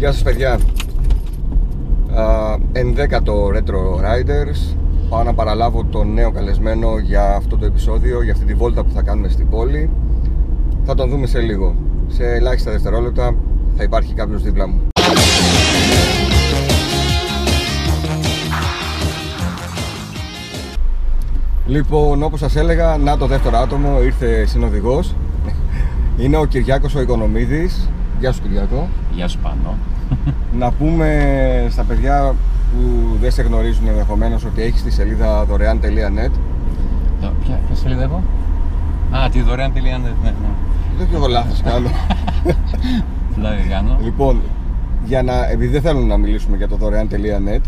Γεια σας παιδιά. Ενδέκατο Retro Riders. Πάω να παραλάβω τον νέο καλεσμένο για αυτό το επεισόδιο Για αυτή τη βόλτα που θα κάνουμε στην πόλη. Θα τον δούμε σε λίγο. Σε ελάχιστα δευτερόλεπτα θα υπάρχει κάποιος δίπλα μου. Λοιπόν, όπως σας έλεγα, να το δεύτερο άτομο ήρθε συνοδηγός. Είναι ο Κυριάκος ο Οικονομίδης. Γεια σου Κυριάκο Γεια σου Πάνο Να πούμε στα παιδιά που δεν σε γνωρίζουν ενδεχομένως ότι έχεις τη σελίδα δωρεάν.net Ποια, ποια σελίδα έχω; Α, τη δωρεάν.net, ναι, ναι Δεν έχω εγώ λάθος κάνω Φλάγι κάνω Λοιπόν, για να, επειδή δεν θέλουν να μιλήσουμε για το δωρεάν.net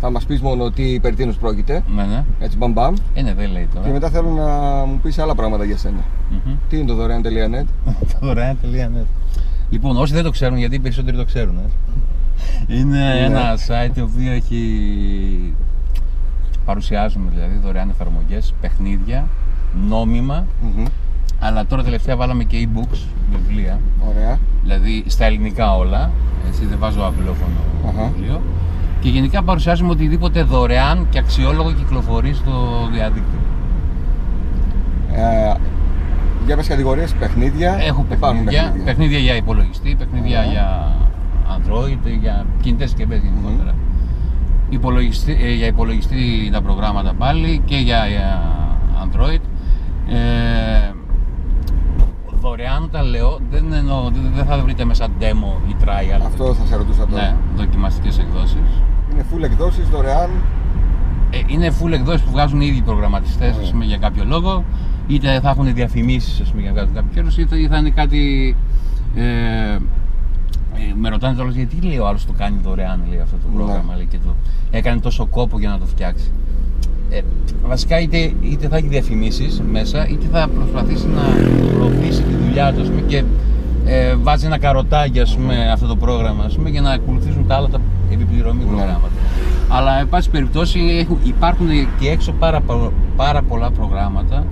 θα μας πεις μόνο τι περί τίνος πρόκειται. Ναι, ναι. Έτσι, μπαμ μπαμ. Ε, ναι, δεν λέει τώρα. Και μετά θέλω να μου πεις άλλα πράγματα για σένα. Mm-hmm. Τι είναι το δωρεάν.net. το δωρεάν.net. Λοιπόν, όσοι δεν το ξέρουν, γιατί οι περισσότεροι το ξέρουν. Ε. Είναι ναι. ένα site το οποίο έχει. Παρουσιάζουμε δηλαδή δωρεάν εφαρμογές, παιχνίδια, νόμιμα. Mm-hmm. Αλλά τώρα τελευταία βάλαμε και e-books, βιβλία. Ωραία. Δηλαδή στα ελληνικά όλα. Έτσι δεν βάζω αγγλόφωνο uh-huh. βιβλίο και γενικά παρουσιάζουμε οτιδήποτε δωρεάν και αξιόλογο κυκλοφορεί στο διαδίκτυο. Ε, για πες κατηγορίες, παιχνίδια. Έχω παιχνίδια, παιχνίδια, για υπολογιστή, παιχνίδια για Android, για κινητές συσκευές γενικότερα. Mm. Υπολογιστή, ε, για υπολογιστή τα προγράμματα πάλι και για, για Android. Ε, δωρεάν τα λέω, δεν, εννοώ, δεν θα βρείτε μέσα demo ή trial. Αυτό θα σε ρωτούσα τώρα. Ναι, δοκιμαστικές εκδόσεις. Είναι full εκδόσεις δωρεάν. Ε, είναι full εκδόσεις που βγάζουν οι ίδιοι προγραμματιστές yeah. για κάποιο λόγο. Είτε θα έχουν διαφημίσεις για να βγάζουν κάποιο καιρό, είτε θα είναι κάτι. Ε, ε, με ρωτάνε τώρα γιατί λέει ο άλλος το κάνει δωρεάν λέει, αυτό το ναι. πρόγραμμα. Yeah. Λέει, και το, έκανε τόσο κόπο για να το φτιάξει. Ε, βασικά είτε, είτε θα έχει διαφημίσεις μέσα, είτε θα προσπαθήσει να προωθήσει τη δουλειά του και ε, βάζει ένα καροτάκι ας πούμε, αυτό το πρόγραμμα ας πούμε, για να ακολουθήσουν τα άλλα τα επιπληρωμή ναι. προγράμματα. Αλλά, εν πάση περιπτώσει, υπάρχουν και έξω πάρα, πάρα πολλά προγράμματα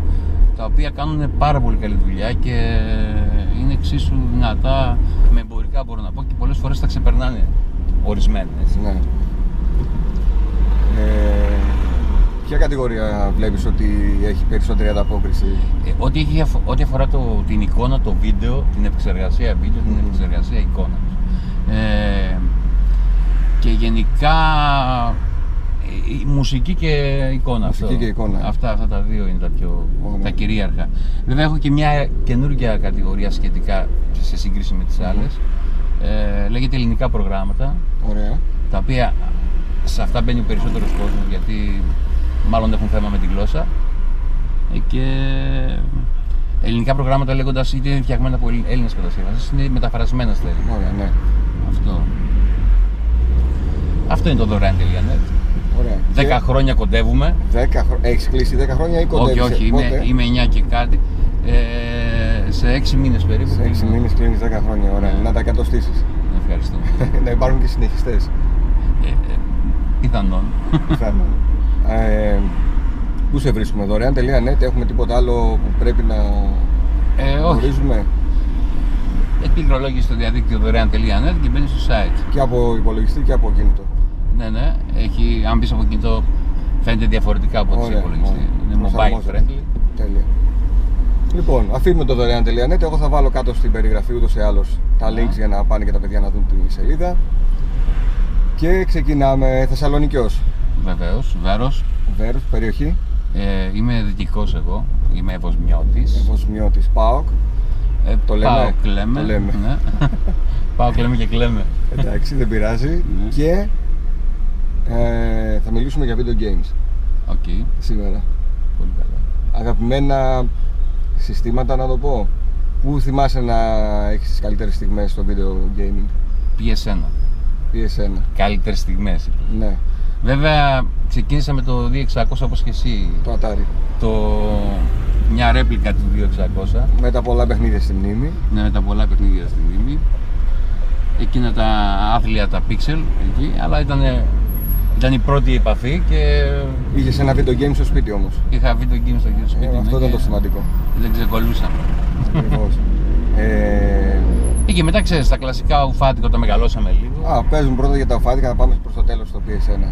τα οποία κάνουν πάρα πολύ καλή δουλειά και είναι εξίσου δυνατά με εμπορικά μπορώ να πω και πολλές φορές τα ξεπερνάνε ορισμένα. Ναι. Ε, ποια κατηγορία βλέπεις ότι έχει περισσότερη ανταπόκριση; Ε, ό,τι, έχει, ό,τι αφορά το, την εικόνα, το βίντεο, την επεξεργασία βίντεο, την επεξεργασία εικόνας. Ε, και γενικά ε, η μουσική και εικόνα. Μουσική αυτό. και εικόνα. Αυτά, αυτά τα δύο είναι τα πιο τα κυρίαρχα. Βέβαια έχω και μια καινούργια κατηγορία σχετικά σε σύγκριση με τις άλλες. Ε, λέγεται ελληνικά προγράμματα. Ωραία. Τα οποία σε αυτά μπαίνει ο περισσότερος κόσμος γιατί μάλλον έχουν θέμα με τη γλώσσα. Ε, και ελληνικά προγράμματα λέγοντας είτε είναι φτιαγμένα από Έλληνες κατασκευαστές, είναι μεταφρασμένα στα ελληνικά. Ωραία, ναι. Αυτό. Αυτό είναι το δωρεάν.net. Ωραία. 10 χρόνια κοντεύουμε. 10 χρο... Έχεις κλείσει 10 χρόνια ή κοντεύεις. Όχι, όχι, είμαι, είμαι 9 και κάτι. Ε, σε 6 μήνες περίπου. Σε 6 μήνες κλείνεις 10 χρόνια. Ωραία. Ναι. Να τα εκατοστήσεις. Ευχαριστώ. να υπάρχουν και συνεχιστές. Ε, ε, πιθανόν. Πιθανόν. ε, πού σε βρίσκουμε, δωρεάν.net, έχουμε τίποτα άλλο που πρέπει να ε, γνωρίζουμε; Επικρολόγηση στο διαδίκτυο δωρεάν.net και μπαίνει στο site. Και από υπολογιστή και από κινητό. Ναι, ναι. Έχει, αν μπει από κινητό, φαίνεται διαφορετικά από ό,τι υπολογιστή. Είναι mobile friendly. Τέλεια. Λοιπόν, αφήνουμε το δωρεάν.net. Εγώ θα βάλω κάτω στην περιγραφή ούτως ή άλλως τα links για να πάνε και τα παιδιά να δουν τη σελίδα. Και ξεκινάμε Θεσσαλονικιός. Βεβαίως, Βέρος. Βέρος, περιοχή. Ε, είμαι δυτικός εγώ. Είμαι Ευωσμιώτης. Ευωσμιώτης, ΠΑΟΚ. Ε, το λέμε. Πάω, κλαίμε. Το λέμε. Ναι. Πάω, κλαίμε και κλαίμε. Εντάξει, δεν πειράζει. Ναι. και ε, θα μιλήσουμε για video games. Okay. Σήμερα. Πολύ καλά. Αγαπημένα συστήματα να το πω. Πού θυμάσαι να έχεις τις καλύτερες στιγμές στο video gaming; PS1. PS1. Καλύτερες στιγμές. Ναι. Βέβαια ξεκίνησα με το 2600 όπως και εσύ. Το Atari. Το... Μια ρέπλικα του 2600. Με τα πολλά παιχνίδια στη μνήμη. Ναι, με τα πολλά παιχνίδια στη μνήμη. Εκείνα τα άθλια τα pixel εκεί, αλλά ήταν ήταν η πρώτη επαφή και. Είχες ένα video game στο σπίτι όμως. Είχα video game στο σπίτι. Ε, αυτό ήταν το σημαντικό. Δεν ξεκολούσαμε. Ακριβώς. ε, Ε, και μετά ξέρεις, τα κλασικά ουφάτικα όταν μεγαλώσαμε λίγο. Α, παίζουν πρώτα για τα ουφάτικα, να πάμε προς το τέλος στο PSN.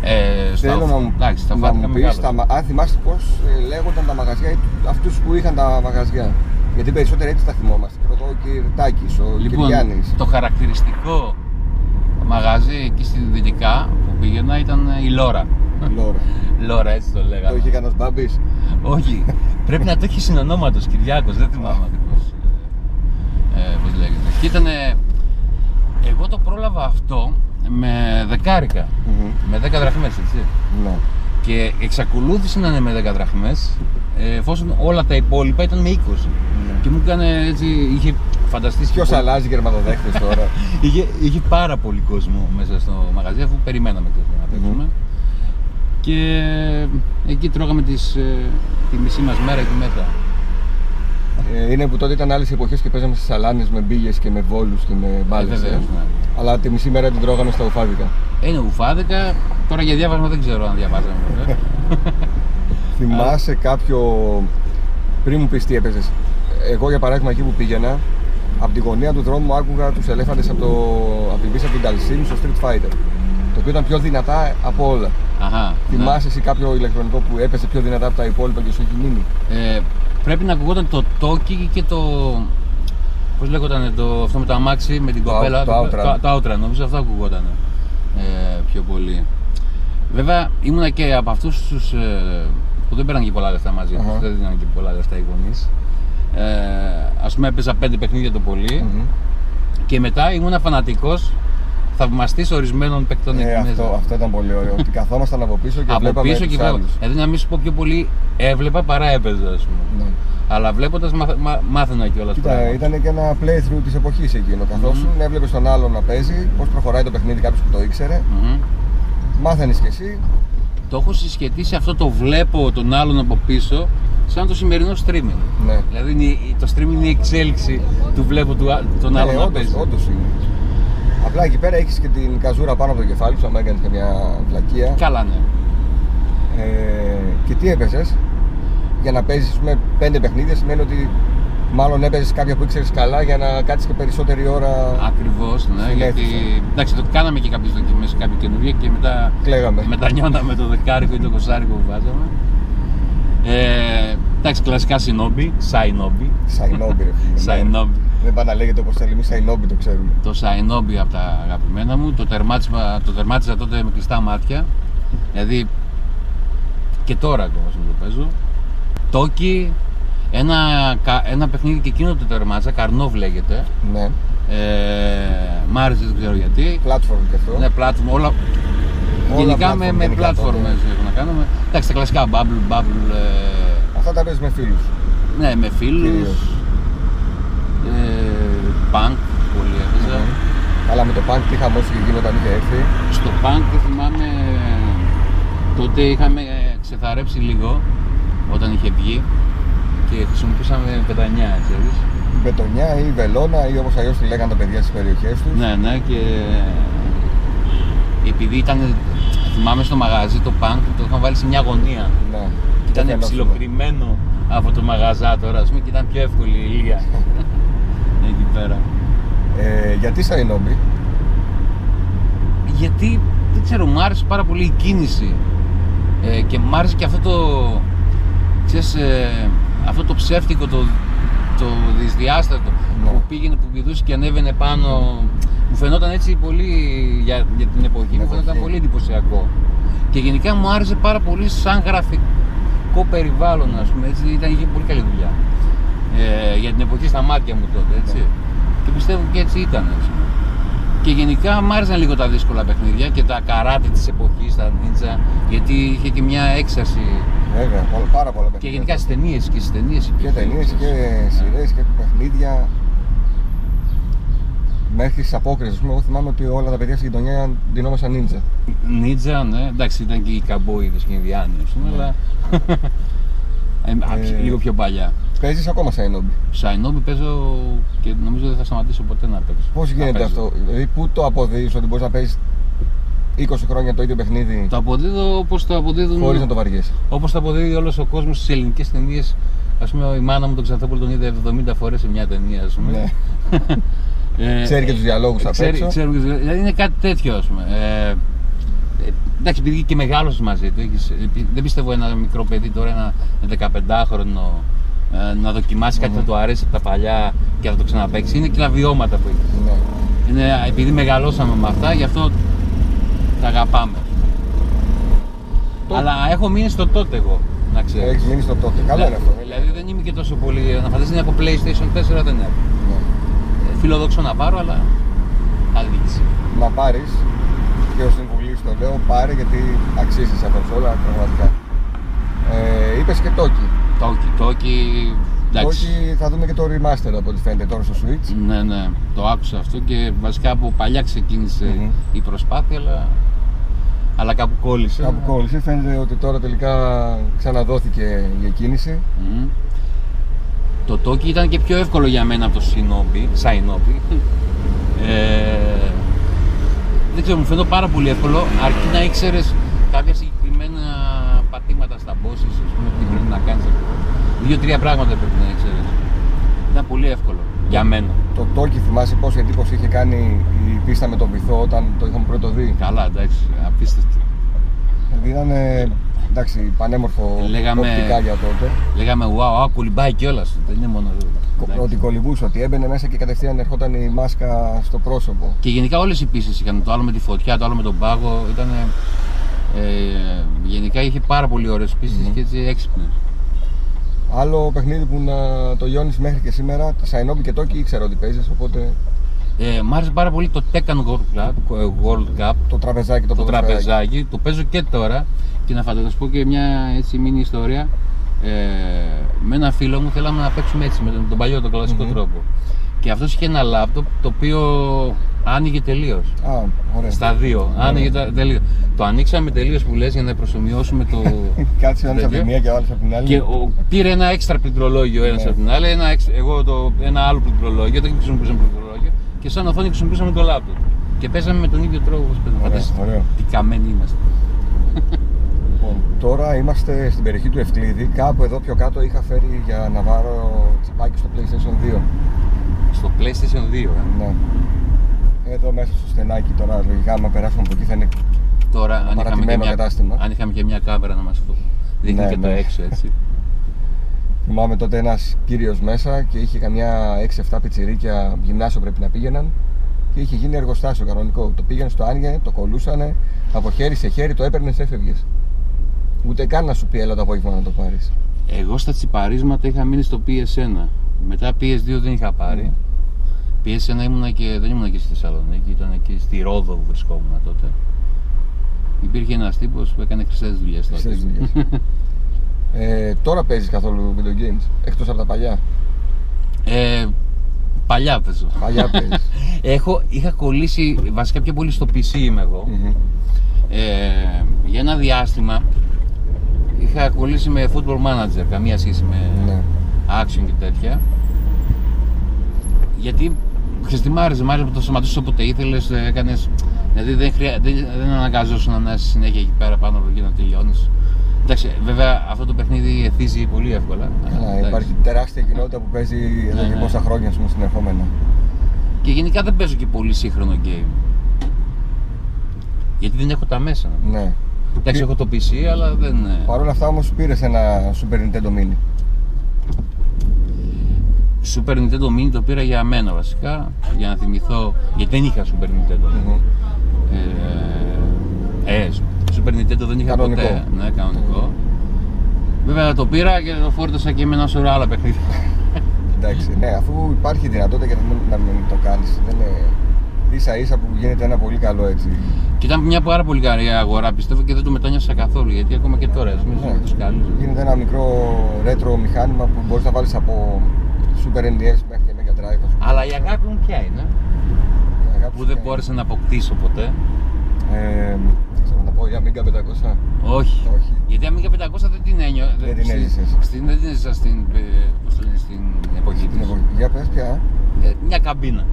Ε, στα Θέλω ουφ- να μου, εντάξει, τα να ουφάτικα μου πεις, μεγάλωσαν. τα, μα- αν θυμάστε πώς λέγονταν τα μαγαζιά, ή αυτούς που είχαν τα μαγαζιά. Γιατί περισσότερο έτσι τα θυμόμαστε. Ξέρω εγώ, ο Κυρτάκης, ο Λοιπόν, Κυριάννης. το χαρακτηριστικό μαγαζί εκεί στη Δυτικά που πήγαινα ήταν η Λόρα. Λόρα. Λόρα, έτσι το λέγαμε. Το είχε κανένα μπάμπης; Όχι, πρέπει να το έχεις συνονόματο Κυριάκος, δεν θυμάμαι ακριβώς. Ε, Πώς λέγεται. Και ήταν. Εγώ το πρόλαβα αυτό με δεκάρικα. Με 10 δραχμές, έτσι. Ναι. Και εξακολούθησε να είναι με 10 δραχμές ε, εφόσον όλα τα υπόλοιπα ήταν με 20. Και μου έκανε έτσι, είχε φανταστείς. Ποιος αλλάζει γερματοδέχτη τώρα; Είχε, είχε πάρα πολύ κόσμο μέσα στο μαγαζί αφού περιμέναμε και να παίξουμε. Και εκεί τρώγαμε τις, ε, τη μισή μας μέρα εκεί μέσα. Ε, είναι που τότε ήταν άλλες εποχές και παίζαμε στις σαλάνες με μπύγες και με βόλους και με μπάλες. Ε, βεβαίως, ναι. Αλλά τη μισή μέρα την τρώγαμε στα ουφάδικα. Είναι ουφάδικα, τώρα για διάβασμα δεν ξέρω αν διαβάζαμε. βέβαια. Θυμάσαι κάποιο. Πριν μου πεις τι έπαιζες. Εγώ για παράδειγμα εκεί που πήγαινα, από τη γωνία του δρόμου άκουγα τους ελέφαντες από, το... από την πίστα του Dalsim στο Street Fighter. Το οποίο ήταν πιο δυνατά από όλα. Αχα, ναι. Θυμάσαι εσύ κάποιο ηλεκτρονικό που έπεσε πιο δυνατά από τα υπόλοιπα και σου έχει μείνει; Ε, πρέπει να ακουγόταν το Toki και το. Πώς λέγονταν το, αυτό με το αμάξι με την Το κοπέλα. out- το Outrun. Το, το Outrun, νομίζω αυτό ακουγόταν ε, πιο πολύ. Βέβαια ήμουνα και από αυτούς τους ε, που δεν πέραν και πολλά λεφτά μαζί τους, Αχα. δεν δίνανε και πολλά λεφτά οι γονείς. Ε, Α πούμε, έπαιζα πέντε παιχνίδια το πολύ Μμμ. και μετά ήμουνα φανατικός θαυμαστής ορισμένων παικτών Ε, εκεί μέσα. αυτό, αυτό ήταν πολύ ωραίο. ότι καθόμασταν από πίσω και από βλέπαμε πίσω τους και βλέπα. άλλους. Δηλαδή να μην σου πω πιο πολύ έβλεπα παρά έπαιζα, ας πούμε. Ναι. Αλλά βλέποντας μάθαινα κιόλας Κοίτα, ήταν και ένα playthrough της εποχής εκείνο. Καθόσουν, έβλεπες τον άλλον να παίζει, πώς προχωράει το παιχνίδι, κάποιος που το ήξερε. Μάθαινες κι εσύ. Το έχω συσχετίσει αυτό το βλέπω τον άλλον από πίσω σαν το σημερινό streaming. Ναι. Δηλαδή είναι η- το streaming είναι η εξέλιξη του βλέπω του, α- τον άλλον Ναι, να όντως, παίζει. όντως είναι. Απλά εκεί πέρα έχεις και την καζούρα πάνω από το κεφάλι σου, άμα έκανες και μια βλακεία. Καλά, ναι. Ε, και τι έπαιζες; Για να παίζεις πέντε παιχνίδια σημαίνει ότι μάλλον έπαιζες κάποια που ήξερες καλά για να κάτσεις και περισσότερη ώρα. Ακριβώς, ναι. Στην Γιατί αίθουσα. εντάξει, το κάναμε και κάποιες δοκιμές κάποια καινούργια και μετά Κλαίγαμε. μετανιώναμε το δεκάρικο ή το κοσάρικο που βάζαμε. Ε, εντάξει, κλασικά συνόμπι, σαϊνόμπι. Σαϊνόμπι, ρε φίλε. ναι. Σαϊνόμπι. Δεν πάει να λέγεται όπως θέλει. Εμείς Σαϊνόμπι το ξέρουμε. Το Σαϊνόμπι από τα αγαπημένα μου. Το, τερμάτισμα, το τερμάτιζα τότε με κλειστά μάτια. Δηλαδή και τώρα ακόμα το παίζω. Τόκι, ένα, κα- ένα παιχνίδι και εκείνο το τερμάτιζα, Καρνόβ λέγεται. Ναι. Ε, μ' άρεσε, δεν ξέρω γιατί. Platform και αυτό. Ναι, platform, όλα. Όλα γενικά με, platform με γενικά platform τότε. έχω να κάνω. με- Εντάξει, τα κλασικά bubble, bubble. ε, Αυτά τα παίζει με φίλους. ναι, με φίλους. Κυρίως. Ε, punk, πολύ έπαιζα. Αλλά με το punk τι χαμό είχε γίνει όταν είχε έρθει. Στο punk θυμάμαι τότε είχαμε ξεθαρέψει λίγο όταν είχε βγει και χρησιμοποιούσαμε πετανιά, ξέρεις. Μπετονιά ή βελόνα ή όπως αλλιώς τη λέγανε τα παιδιά στις περιοχές τους. Ναι, ναι και επειδή ήταν, θυμάμαι στο μαγαζί το punk το είχαν βάλει σε μια γωνία. ναι. Ήταν Δεν φαινόταν. ψιλοκρυμμένο από το μαγαζά τώρα, ας πούμε, και ήταν πιο εύκολη η ηλία. Εκεί πέρα. Ε, γιατί Σαϊνόμπι. γιατί δεν ξέρω, μου άρεσε πάρα πολύ η κίνηση ε, και μου άρεσε και αυτό το ξέρεις, ε, αυτό το ψεύτικο το, το δυσδιάστατο Ναι. που πήγαινε, που πηδούσε και ανέβαινε πάνω μου φαινόταν έτσι πολύ για, για την εποχή, μου εποχή. φαινόταν πολύ εντυπωσιακό και γενικά μου άρεσε πάρα πολύ σαν γραφικό περιβάλλον ας πούμε, έτσι, ήταν, είχε πολύ καλή δουλειά ε, για την εποχή στα μάτια μου τότε, έτσι. Και πιστεύω και έτσι ήταν, έτσι. Και γενικά μου άρεσαν λίγο τα δύσκολα παιχνίδια και τα καράτε της εποχής, τα νίτσα, γιατί είχε και μια έξαρση. Βέβαια, πολλά- πάρα πολλά Και παιχνίδια. γενικά στις ταινίες και στις ταινίες. Και ταινίες και σειρές και παιχνίδια. Μέχρι τις απόκριση, εγώ θυμάμαι ότι όλα τα παιδιά στη γειτονιά ντυνόμασταν νίντζα. Νίτσα, ναι, εντάξει, ήταν και οι καμπόιδες και οι Ινδιάνοι, ας πούμε, Ναι. αλλά. ε, α, Ε, λίγο πιο παλιά. Παίζεις ακόμα Σαϊνόμπι; Σαϊνόμπι παίζω και νομίζω δεν θα σταματήσω ποτέ να παίξω. Πώς Να γίνεται παίζω. αυτό, Δηλαδή, πού το αποδίδει ότι μπορείς να παίζεις 20 χρόνια το ίδιο παιχνίδι Το αποδίδω όπως το αποδίδουν χωρίς να το βαριέσαι. Όπως το αποδίδει όλος ο κόσμος στις ελληνικές ταινίες ας πούμε η μάνα μου τον Ξανθόπουλο τον είδε 70 φορές σε μια ταινία ας πούμε. Ναι. Ε, Ξέρει και τους διαλόγους απ' ξέρει, έξω. ξέρει και τους διαλόγους. δηλαδή είναι κάτι τέτοιο ας πούμε. Ε, ε, εντάξει, επειδή και μεγάλωσες μαζί του, έχεις, ε, πι- δεν πιστεύω ένα μικρό παιδί τώρα, ένα 15χρονο, ε, να δοκιμάσει κάτι που θα του αρέσει από τα παλιά και θα το ξαναπαίξει. Είναι και τα βιώματα που έχεις. Ναι. Είναι, επειδή μεγαλώσαμε με αυτά, γι' αυτό τα αγαπάμε. Το- Αλλά έχω μείνει στο τότε εγώ, να ξέρεις. Έχεις μείνει στο τότε. Καλό είναι αυτό. Δηλαδή δεν είμαι και τόσο πολύ. Να φανταστείς από PlayStation 4 δεν έχω. Ναι. Ε, Φιλοδοξώ να πάρω, αλλά άλλη διοίκηση. Να πάρεις και ο συμβουλής το λέω, πάρε γιατί αξίζεις σαν κονσόλα πραγματικά. Ε, είπες και Toki. Τόκι, τόκι. Εντάξει. Toki θα δούμε και το remaster από ό,τι φαίνεται τώρα στο Switch. Ναι, ναι, το άκουσα αυτό και βασικά από παλιά ξεκίνησε Μμμ. η προσπάθεια, αλλά, αλλά κάπου κόλλησε. Κάπου κόλλησε, φαίνεται ότι τώρα τελικά ξαναδόθηκε η εκκίνηση. Μμμ. Το Toki ήταν και πιο εύκολο για μένα από το Shinobi, Shinobi. Ε, δεν ξέρω, μου φαίνεται πάρα πολύ εύκολο αρκεί να ήξερες κάποια συγκεκριμένα πατήματα στα bosses, ας πούμε, τι πρέπει να κάνεις ακριβώς. Δύο-τρία πράγματα πρέπει να ήξερε. Ήταν πολύ εύκολο για μένα. Το Toki θυμάσαι πόση εντύπωση είχε κάνει η πίστα με τον βυθό όταν το είχαμε πρώτο δει; Καλά, εντάξει, απίστευτο. Δηλαδή ήταν ε, εντάξει, πανέμορφο Λέγαμε- οπτικά για τότε. Λέγαμε, wow, α, κολυμπάει κιόλας. Δεν είναι μόνο εδώ. Εντάξει. Ότι κολυμπούσε, ότι έμπαινε μέσα και κατευθείαν ερχόταν η μάσκα στο πρόσωπο. Και γενικά όλες οι πίστες είχαν το άλλο με τη φωτιά, το άλλο με τον πάγο. Ήταν, ε, γενικά είχε πάρα πολύ ωραίες πίστες και έτσι έξυπνες. Άλλο παιχνίδι που να το λιώνεις μέχρι και σήμερα, τη Σαϊνόμπι και Toki ήξερα ότι παίζεις, οπότε Ε, μ' άρεσε πάρα πολύ το Tekken World Cup, ε, World Cup το τραπεζάκι, το, το ποδοσφαιράκι. τραπεζάκι, το παίζω και τώρα και να φανταστώ πω και μια έτσι μίνι ιστορία. Ε, με ένα φίλο μου θέλαμε να παίξουμε έτσι με τον, τον παλιό, τον κλασικό Μμμ. τρόπο. Και αυτός είχε ένα λάπτοπ το οποίο άνοιγε τελείως. Α, ωραία. Στα δύο. Άνοιγε τα- τελείως. Το ανοίξαμε τελείως που λες για να προσωμιώσουμε το. Κάτσε ο ένας από τη τέτοιο. μία και ο άλλος από την άλλη. Και ο, πήρε ένα έξτρα πληκτρολόγιο ένας Ναι. από την άλλη, ένα, εξ- εγώ το, ένα άλλο πληκτρολόγιο, δεν χρησιμοποιούσαμε πληκτρολόγιο και σαν οθόνη χρησιμοποιούσαμε το λάπτοπ. Και παίζαμε με τον ίδιο τρόπο όπως παίζαμε. Ωραία, Φανταστείτε ωραίο. τι καμένοι είμαστε. Λοιπόν, τώρα είμαστε στην περιοχή του Ευκλήδη. Κάπου εδώ πιο κάτω είχα φέρει για να βάλω τσιπάκι στο PlayStation 2. Στο PlayStation 2. ε. Ναι. Εδώ μέσα στο στενάκι τώρα, λογικά, άμα περάσουμε από εκεί θα είναι. Τώρα, αν είχαμε, και παρατημένο μια, κατάστημα. αν είχαμε και μια κάμερα να μας το δείχνει Ναι, και το ναι. έξω έτσι. Θυμάμαι τότε ένας κύριος μέσα και είχε καμιά 6-7 πιτσιρίκια γυμνάσιο πρέπει να πήγαιναν και είχε γίνει εργοστάσιο κανονικό. Το πήγαινε στο άνοιγε, το κολούσανε, από χέρι σε χέρι το έπαιρνε, έφευγες. Ούτε καν να σου πει έλα το απόγευμα να το πάρεις. Εγώ στα τσιπαρίσματα είχα μείνει στο PS1. Μετά PS2 δεν είχα πάρει. PS1 ήμουνα και, δεν ήμουνα και στη Θεσσαλονίκη, ήταν εκεί στη Ρόδο που βρισκόμουν τότε. Υπήρχε ένας τύπος που έκανε χρυσές δουλειές τότε. Χρυσές δουλειές. ε, τώρα παίζεις καθόλου video games, εκτός από τα παλιά; Ε, παλιά παίζω. Παλιά παίζεις. Έχω, είχα κολλήσει βασικά πιο πολύ στο PC είμαι εγώ. Ε, για ένα διάστημα είχα κολλήσει με football manager, καμία σχέση με ναι. action και τέτοια. Γιατί ξέρεις τι μ' άρεσε, μ' άρεσε που το σταματούσες όποτε ήθελες, έκανες. Δηλαδή δεν, χρειά, δεν, δεν αναγκαζόσουν να είσαι συνέχεια εκεί πέρα πάνω από εκεί να τελειώνεις. Εντάξει, βέβαια αυτό το παιχνίδι εθίζει πολύ εύκολα. Καλά, Εντάξει. υπάρχει τεράστια κοινότητα που παίζει εδώ Ναι, και ναι. πόσα χρόνια ας πούμε, συνεχόμενα. Και γενικά δεν παίζω και πολύ σύγχρονο game. Γιατί δεν έχω τα μέσα. Ναι. Εντάξει, έχω το PC, αλλά δεν. ε, Παρ' όλα αυτά όμως πήρες ένα Super Nintendo Mini. Super Nintendo Mini το πήρα για μένα βασικά, για να θυμηθώ, γιατί δεν είχα Super Nintendo. Μμμ. Ε, ε, Super Nintendo δεν είχα Κανονικό. ποτέ. Ναι, κανονικό. Βέβαια το πήρα και το φόρτωσα και με ένα σωρό άλλα παιχνίδια. Εντάξει, ναι, αφού υπάρχει δυνατότητα και να μην, να μην το κάνεις. Δεν είναι ίσα ίσα που γίνεται ένα πολύ καλό έτσι. Και ήταν μια πάρα πολύ καλή αγορά, πιστεύω και δεν το μετάνιωσα καθόλου. Γιατί ακόμα και τώρα, ας μην Ναι. ναι. το σκάλεις. Γίνεται ένα μικρό retro μηχάνημα που μπορείς να βάλεις από Super NES μέχρι και Mega Drive. ας πούμε. Αλλά η αγάπη μου ποια είναι, Η αγάπη που σου δεν είναι- μπόρεσα να αποκτήσω ποτέ. Ε, ξέρω να πω για Amiga 500. Όχι. Όχι. Γιατί Amiga 500 δεν την ένιω. Δεν την στην- έζησες. Στην, δεν την έζησα στην, ε, πώς το λένε, στην εποχή Την της. εποχή. Για πες πια. Ε, μια καμπίνα.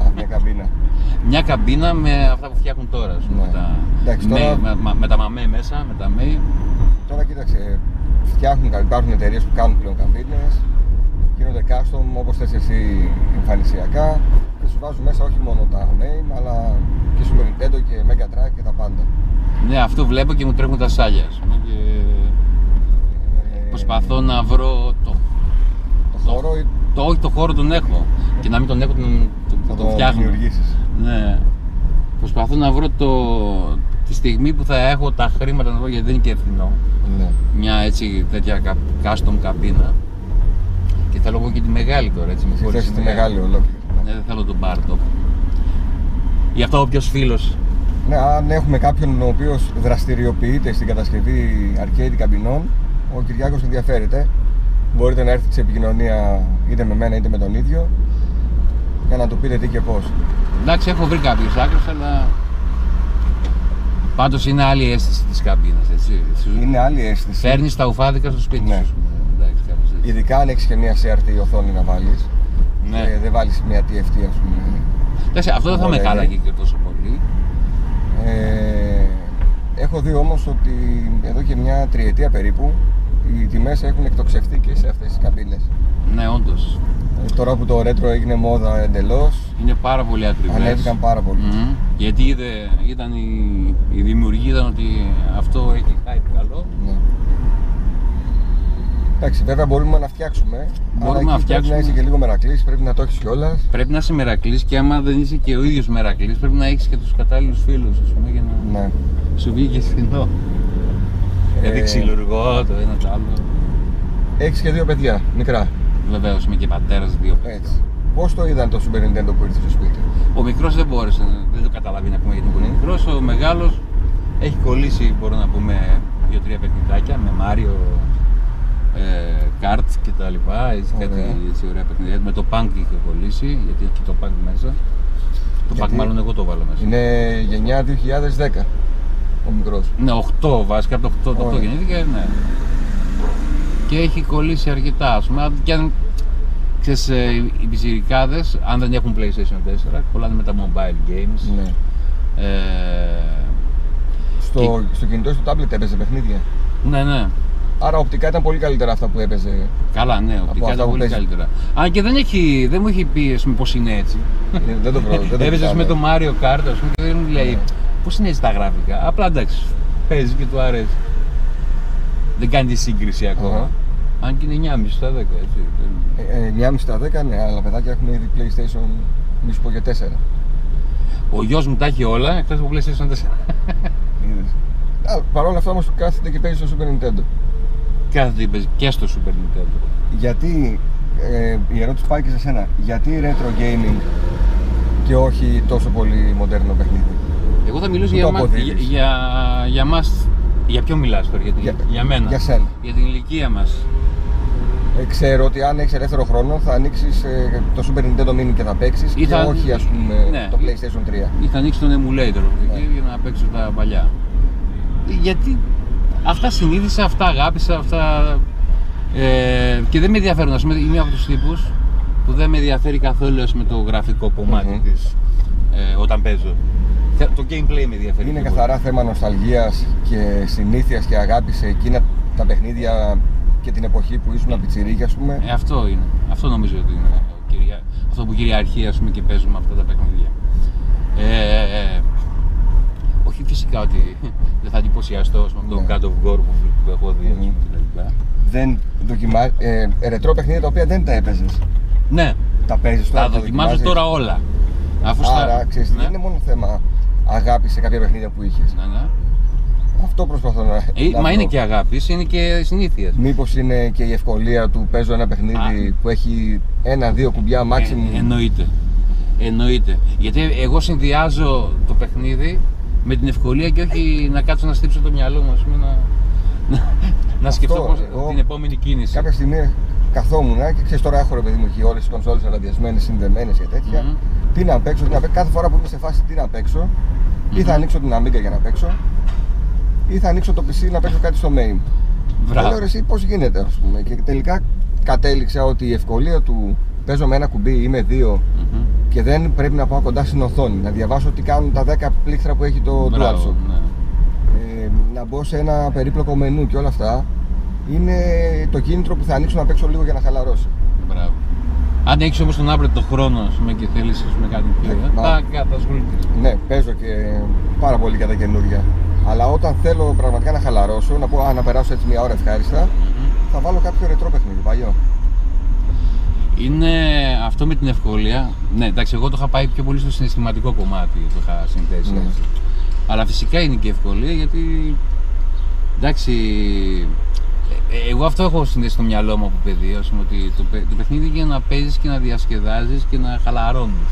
Α, μια καμπίνα. Μια καμπίνα με αυτά που φτιάχνουν τώρα. ας πούμε, Ναι. με, τα, Εντάξει, με, τώρα- με, με, με τα μαμέ μέσα, με τα μέι. Τώρα κοίταξε, φτιάχνουν, υπάρχουν εταιρείες που κάνουν πλέον καμπίνες, γίνονται custom όπως θες εσύ εμφανισιακά και σου βάζουν μέσα όχι μόνο τα name αλλά και Super Nintendo και Mega Drive και τα πάντα. Ναι, αυτό βλέπω και μου τρέχουν τα σάλια. ας πούμε, Και Ε, προσπαθώ να βρω το, Το χώρο ή το, όχι το χώρο τον έχω. Και να μην τον έχω, τον, τον, θα τον το φτιάχνω. δημιουργήσεις. Ναι. Προσπαθώ να βρω το, τη στιγμή που θα έχω τα χρήματα να βρω γιατί δεν είναι και φθηνό. Ναι. Μια έτσι τέτοια κα- custom καμπίνα. Και θέλω εγώ και τη μεγάλη τώρα έτσι. με Εσύ χωρίς θες τη μεγάλη. μεγάλη ολόκληρη. Ναι, δεν θέλω τον Μπάρτο. Γι' αυτό όποιος φίλος Ναι, αν έχουμε κάποιον ο οποίος δραστηριοποιείται στην κατασκευή arcade καμπινών, ο Κυριάκος ενδιαφέρεται. Μπορείτε να έρθετε σε επικοινωνία είτε με μένα είτε με τον ίδιο για να του πείτε τι και πώς. Εντάξει, έχω βρει κάποιους άκρες, αλλά πάντως είναι άλλη αίσθηση της καμπίνας, έτσι. Σου Είναι άλλη αίσθηση. Φέρνεις τα ουφάδικα στο σπίτι Ναι. σου. ας πούμε. Εντάξει, κάπως έτσι. Ειδικά αν έχει και μια CRT οθόνη να βάλεις. Ναι. Και δεν βάλεις μια TFT, ας πούμε. Εντάξει, αυτό δεν θα με Ωραία, κάλαγε είναι. και τόσο πολύ. Ε, έχω δει όμως ότι εδώ και μια τριετία περίπου οι τιμές έχουν εκτοξευτεί και σε αυτές τις καμπίνες. Ναι, όντως. Ε, τώρα που το ρέτρο έγινε μόδα εντελώς, Είναι πάρα πολύ ακριβές. ανέβηκαν πάρα πολύ. Μμμ. Γιατί είδε, ήταν οι, οι δημιουργοί είδαν ότι αυτό έχει hype καλό. Ναι. Εντάξει, βέβαια μπορούμε να φτιάξουμε. Μπορούμε αλλά να εκεί φτιάξουμε. Πρέπει να είσαι και λίγο μερακλής, πρέπει να το έχεις κιόλας. Πρέπει να είσαι μερακλής και άμα δεν είσαι και ο ίδιος μερακλής πρέπει να έχεις και τους κατάλληλους φίλους, ας πούμε, για να Ναι. σου βγει και φθηνό. Ε, Γιατί ξυλουργό, το ένα το άλλο. Έχεις και δύο παιδιά, μικρά. Βεβαίως είμαι και πατέρας δύο παιδιών. Έτσι. Πώς το είδαν το Super Nintendo που ήρθε στο σπίτι; Ο μικρός δεν μπόρεσε, δεν το καταλαβαίνει ακόμα γιατί είναι πολύ μικρός. Ο μεγάλος έχει κολλήσει, μπορώ να πούμε, δύο-τρία παιχνιδάκια με Μάριο, ε, Kart και τα λοιπά. Έτσι, κάτι Ωραία. έτσι ωραία παιχνιδάκια. Με το Punk είχε κολλήσει, γιατί έχει και το Punk μέσα. Το Γιατί Punk μάλλον εγώ το βάλω μέσα. Είναι γενιά 2010 ο μικρός. Ναι, 8 βασικά, από το 8, το 8 Ωραία. γεννήθηκε, ναι. Και έχει κολλήσει αρκετά, ας πούμε, και αν ξέρεις, ε, οι πιτσιρικάδες, αν δεν έχουν PlayStation 4, κολλάνε με τα mobile games. Ναι. Ε, Στο, στο κινητό ή στο tablet έπαιζε παιχνίδια. ναι, ναι. Άρα οπτικά ήταν πολύ καλύτερα αυτά που έπαιζε. Καλά, ναι, οπτικά αυτά ήταν που πολύ παίζει. καλύτερα. Αν και δεν, έχει, δεν μου έχει πει ας πούμε, πώς είναι έτσι. δεν το προ- δεν το Έπαιζες με κοιτάμε. το Mario Kart, ας πούμε, και δεν μου λέει Ναι. πώς είναι έτσι τα γραφικά; Απλά εντάξει, παίζει και του αρέσει. Δεν κάνει τη σύγκριση ακόμα. Αχα. Αν και είναι 9,5 στα 10, έτσι. δεν- Ε, ε, 9,5 στα 10, ναι, αλλά παιδάκια έχουν ήδη PlayStation, μη σου πω και 4. Ο γιος μου τα έχει όλα εκτός από PlayStation 4. Είδες. Α, Παρ' όλα αυτά όμως κάθεται και παίζει στο Super Nintendo. Κάθεται παίζει και στο Super Nintendo. Γιατί, ε, η ερώτηση πάει και σε σένα, γιατί retro gaming και όχι τόσο πολύ μοντέρνο παιχνίδι; Εγώ θα μιλήσω Πού για, το μα, αποδίδεις; για, για, για μας. Για ποιο μιλάς τώρα, για, την- Για- για μένα; για σένα. Για την ηλικία μας. Ε, ξέρω ότι αν έχεις ελεύθερο χρόνο θα ανοίξεις το Super Nintendo Mini και θα παίξεις Ή και θα- όχι ας πούμε Ναι. το PlayStation 3. Ή θα ανοίξεις τον emulator Ναι. εκεί για να παίξω τα παλιά. Γιατί αυτά συνείδησα, αυτά αγάπησα, αυτά. Ε, και δεν με ενδιαφέρουν. Ας πούμε, είμαι από τους τύπους που δεν με ενδιαφέρει καθόλου ας πούμε, το γραφικό κομμάτι Μμμ. της, ε, όταν παίζω. Θε- Το gameplay με ενδιαφέρει. Είναι πιο καθαρά θέμα νοσταλγίας και συνήθειας και αγάπης σε εκείνα τα παιχνίδια και την εποχή που ήσουν πιτσιρίκι ας πούμε. πολύ. Ε, αυτό είναι. Αυτό νομίζω ότι είναι. ο κυρια- Αυτό που κυριαρχεί ας πούμε, και παίζουμε αυτά τα παιχνίδια. Ε, ε, όχι φυσικά ότι δεν θα εντυπωσιαστώ ας πούμε, με τον Ναι. God of War που, που έχω δει ας πούμε, Μμμ. και τα λοιπά. Δεν δοκιμά... ε, ρετρό παιχνίδια τα οποία δεν τα έπαιζες. Ναι, Τα παίζεις τώρα, τα δοκιμάζω δοκιμάζεις. τώρα όλα. Αφού στα- Άρα ξέρεις, ναι. δεν είναι μόνο θέμα αγάπης σε κάποια παιχνίδια που είχες. Ναι, ναι. Αυτό προσπαθώ να. Ε, να μα βρω. είναι και αγάπης, είναι και συνήθεια. Μήπως είναι και η ευκολία του παίζω ένα παιχνίδι που έχει ένα-δύο κουμπιά maximum. Ε, εννοείται. Εννοείται. Γιατί εγώ συνδυάζω το παιχνίδι με την ευκολία και όχι να κάτσω να στύψω το μυαλό μου, ας πούμε, να, να, να σκεφτώ πώς, εγώ την επόμενη κίνηση. Κάποια στιγμή καθόμουν και ξέρεις τώρα έχω ρε παιδί μου εκεί όλες τις κονσόλες αραδιασμένε, συνδεμένες και τέτοια. Μμμ. Τι να παίξω, τι να παίξω. Κάθε φορά που είμαι σε φάση τι να παίξω, ή θα Μμμ. ανοίξω την Amiga για να παίξω, ή θα ανοίξω το PC να παίξω κάτι στο main. Και Μπράβο. λέω ρε εσύ πώς γίνεται ας πούμε. Και τελικά κατέληξα ότι η ευκολία του παίζω με ένα κουμπί ή με δύο Μμμ. Και δεν πρέπει να πάω κοντά στην οθόνη. Να διαβάσω τι κάνουν τα 10 πλήκτρα που έχει το Μπράβο, DualShock. ναι. Ε, να μπω σε ένα περίπλοκο μενού και όλα αυτά είναι το κίνητρο που θα ανοίξω να παίξω λίγο για να χαλαρώσω. Μπράβο. Αν έχεις όμως τον αύριο το χρόνο ας πούμε, και θέλεις κάτι πιο. Ναι, ε, μα- θα κατασχοληθείς. Ναι, παίζω και πάρα πολύ για τα καινούργια. Αλλά όταν θέλω πραγματικά να χαλαρώσω, να πω α, να περάσω έτσι μια ώρα ευχάριστα, θα βάλω κάποιο ρετρό παιχνίδι, παλιό. Είναι αυτό με την ευκολία. Ναι, εντάξει, εγώ το είχα πάει πιο πολύ στο συναισθηματικό κομμάτι. Το είχα συνδέσει. Ναι. έτσι. Αλλά φυσικά είναι και ευκολία γιατί. Εντάξει. ε, Εγώ αυτό έχω συνδέσει στο μυαλό μου από παιδί. Ας πούμε, ότι το, παι- το παιχνίδι είναι για να παίζεις και να διασκεδάζεις και να χαλαρώνεις.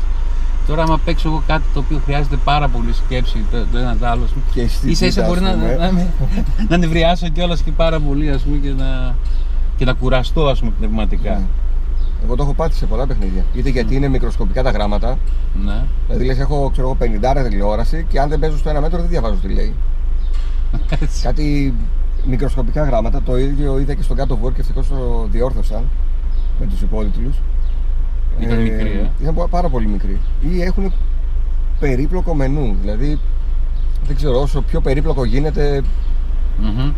Τώρα, άμα παίξω εγώ κάτι το οποίο χρειάζεται πάρα πολύ σκέψη το, το ένα το άλλο, ας πούμε, Και αισθητικά, ίσα ίσα ας μπορεί να, πούμε. να, με- να νευριάσω κιόλας και πάρα πολύ ας πούμε, και, να, και να κουραστώ ας πούμε, πνευματικά. Ναι. Εγώ το έχω πάθει σε πολλά παιχνίδια. Είτε γιατί είναι μικροσκοπικά τα γράμματα, Ναι. δηλαδή λες έχω ξέρω, εγώ, 50 τηλεόραση και αν δεν παίζω στο ένα μέτρο δεν διαβάζω τι λέει. Έτσι. Κάτι μικροσκοπικά γράμματα, το ίδιο είδα και στον κάτω War και ευτυχώς το διόρθωσαν με τους υπόλοιπους. Ήταν μικρή, ε. Ήταν πο- πάρα πολύ μικρή. Ή έχουν περίπλοκο μενού, δηλαδή δεν ξέρω, όσο πιο περίπλοκο γίνεται, Μμμ.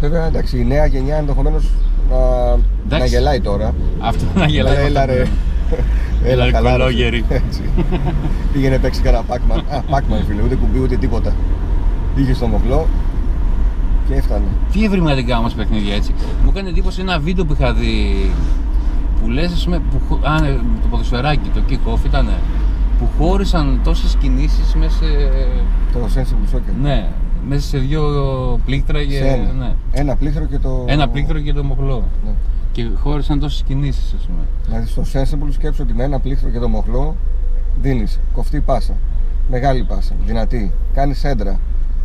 βέβαια εντάξει, η νέα γενιά ενδεχομένως να, να Εντάξει. γελάει τώρα. Αυτό να γελάει. Έλα, έλα ρε. Έλα, ρε, χαλάρωσε. κολόγερη. Έτσι. Πήγαινε παίξει κανένα Pac-Man. Α, Pac-Man φίλε, ούτε κουμπί ούτε τίποτα. Πήγε στο μοχλό και έφτανε. Τι ευρηματικά όμως παιχνίδια έτσι. Μου έκανε εντύπωση ένα βίντεο που είχα δει που λες ας πούμε, που, χω- α, ναι, το ποδοσφαιράκι, το kick-off ήταν που χώρισαν τόσες κινήσεις μέσα σε, Το Sensible Soccer. ναι, μέσα σε δύο πλήκτρα και, Σε ένα. ναι, Ένα πλήκτρο και το. ένα πλήκτρο και το μοχλό. Ναι. Και χώρισαν τόσες κινήσεις ας πούμε. Δηλαδή στο Sensible σκέψου ότι με ένα πλήκτρο και το μοχλό δίνεις κοφτή πάσα. Μεγάλη πάσα. Δυνατή. Κάνεις έντρα.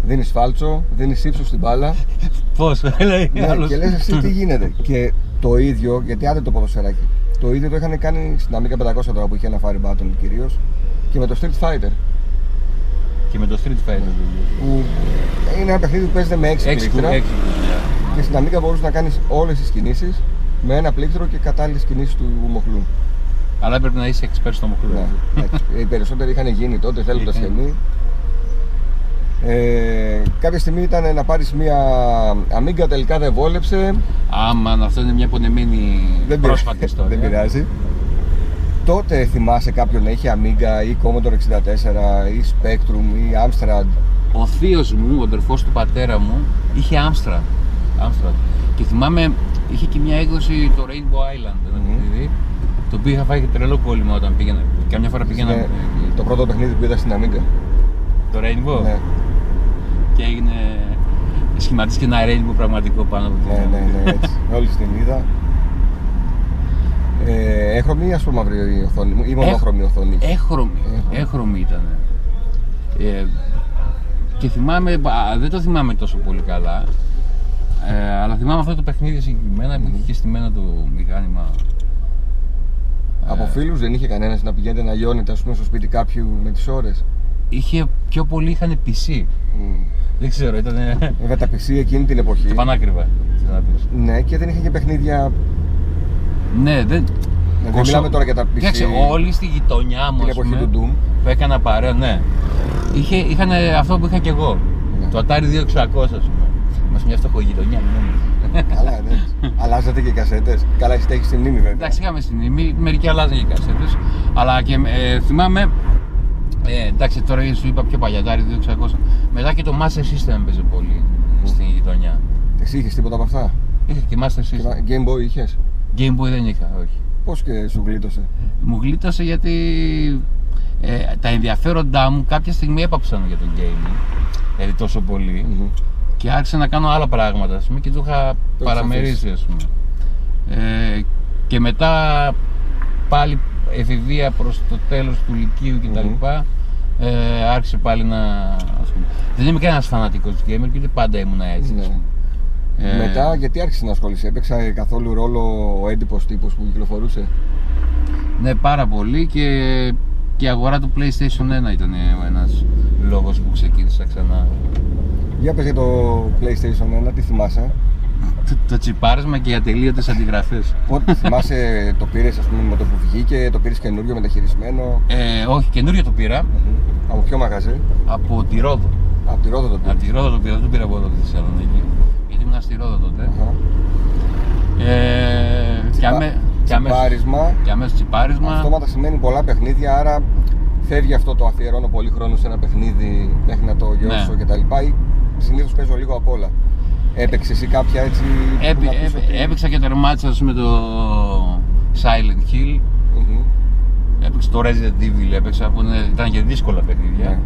Δίνεις φάλτσο, δίνεις ύψος στην μπάλα. Πώς, λέει ναι, άλλος. και λες εσύ τι γίνεται. και το ίδιο, γιατί άντε το ποδοσφαιράκι. Το ίδιο το είχαν κάνει στην Amiga 500 τώρα που είχε ένα Fire Button κυρίως και με το Street Fighter. Και με το Street Fighter. Που είναι ένα παιχνίδι που παίζεται με 6 Έξι πλήκτρα έξι, ναι. και στην Amiga μπορούσες να κάνεις όλες τις κινήσεις με ένα πλήκτρο και κατάλληλες κινήσεις του μοχλού. Αλλά έπρεπε να είσαι expert στο μοχλό. Ναι, εντάξει. Οι περισσότεροι είχαν γίνει τότε, θέλουν τα Είχαν. σχεμή. Ε, κάποια στιγμή ήταν να πάρεις μια Amiga, τελικά δεν βόλεψε. Άμα αυτό είναι μια πονεμένη Δεν πρόσφατη πειράζει. ιστορία. δεν πειράζει. Τότε θυμάσαι κάποιον να είχε Amiga ή Commodore 64 ή Spectrum ή Amstrad; Ο θείος μου, ο αδερφός του πατέρα μου, είχε Amstrad. Amstrad. Και θυμάμαι, είχε και μια έκδοση το Rainbow Island, ένα Μμμ. παιχνίδι, το οποίο είχα φάει και τρελό κόλλημα όταν πήγαινα. Καμιά φορά πήγαινα. Είναι το πρώτο παιχνίδι που είδα στην Amiga. Το Rainbow; Ναι, Και έγινε. Σχηματίστηκε ένα Rainbow πραγματικό πάνω από την. ναι, ναι, ναι, έτσι. Όλη την είδα. Ε, έχρωμη ή ασπρόμαυρη η οθόνη μου ή μονόχρωμη η οθόνη. Έχρωμη, Έχρωμη. έχρωμη ήταν. Ε, και θυμάμαι, α, δεν το θυμάμαι τόσο πολύ καλά, ε, αλλά θυμάμαι αυτό το παιχνίδι συγκεκριμένα που είχε και στημένο το μηχάνημα. Από φίλους δεν είχε κανένας να πηγαίνετε να λιώνετε ας πούμε, στο σπίτι κάποιου με τις ώρες; Είχε πιο πολύ είχαν PC. Δεν ξέρω, ήταν Βέβαια τα PC εκείνη την εποχή. το πανάκριβα. τις να πεις. Ναι, και δεν είχε και παιχνίδια. Ναι, δεν. Δεν Κοσο- μιλάμε τώρα για τα PC. Κοίταξε, όλοι στη γειτονιά μου την ας εποχή πούμε, του Doom. που έκανα παρέα, ναι. Είχε, είχαν αυτό που είχα και εγώ. Ναι. Το Atari 2600 ας πούμε. Είμαστε μια φτωχογειτονιά, μην νομίζεις. Καλά, ναι. Αλλάζατε και κασέτες. Καλά, εσύ τα έχεις στη μνήμη βέβαια. Εντάξει, είχαμε στην ημί, μερικοί αλλάζαν και κασέτες, αλλά και ε, θυμάμαι, ε, εντάξει τώρα σου είπα πιο παλιά, Atari 2600, μετά και το Master System έπαιζε πολύ στην γειτονιά. Εσύ είχες τίποτα από αυτά; Είχα και Master Και System. Game Boy είχες; Game Boy δεν είχα, όχι. Πώς και σου γλίτωσε; Μου γλίτωσε γιατί ε, τα ενδιαφέροντά μου κάποια στιγμή έπαψαν για το gaming, δηλαδή τόσο πολύ, Μμμ. και άρχισα να κάνω άλλα πράγματα ας πούμε, και το είχα Το παραμερίσει ας πούμε. Ε, και μετά πάλι εφηβεία προς το τέλος του Λυκείου και τα Μμμ. λοιπά ε, άρχισε πάλι να ας πούμε. Δεν είμαι κανένας φανατικός gamer και ούτε πάντα ήμουν έτσι. ας Ναι. πούμε. Ε, Μετά, γιατί άρχισε να ασχολείσαι, έπαιξε καθόλου ρόλο ο έντυπος τύπος που κυκλοφορούσε; Ναι, πάρα πολύ και, και η αγορά του PlayStation 1 ήταν ο ένας λόγος που ξεκίνησα ξανά. Για πες για το PlayStation 1, τι θυμάσαι; Το, το τσιπάρισμα και οι ατελείωτες αντιγραφές. Πότε θυμάσαι το πήρες, ας πούμε, με το που βγήκε, το πήρες καινούριο μεταχειρισμένο; Ε, όχι, καινούριο το πήρα Μμμ. Από ποιο μαγαζί, από τη Ρόδο. από τη Ρόδο το πήρες. Από τη Ρόδο το πήρα, δεν το πήρα από εδώ τη Θεσσαλονίκη. Γιατί ήμουν στη Ρόδο τότε. Αχα. Ε, και, αμέ, και, αμέσως, Τσιπάρισμα. και αμέσως τσιπάρισμα. Αυτόματα σημαίνει πολλά παιχνίδια, άρα φεύγει αυτό το αφιερώνω πολύ χρόνο σε ένα παιχνίδι μέχρι να το γιώσω Ναι. κτλ. Συνήθως παίζω λίγο απ' όλα. Έπαιξες εσύ κάποια έτσι. που Έπαι- να πεις έπαι- ότι- Έπαιξα και τερμάτισα ας πούμε, το Silent Hill. Μμμ. Έπαιξα το Resident Evil, έπαιξα που είναι- ήταν και δύσκολα παιχνίδια. Ναι.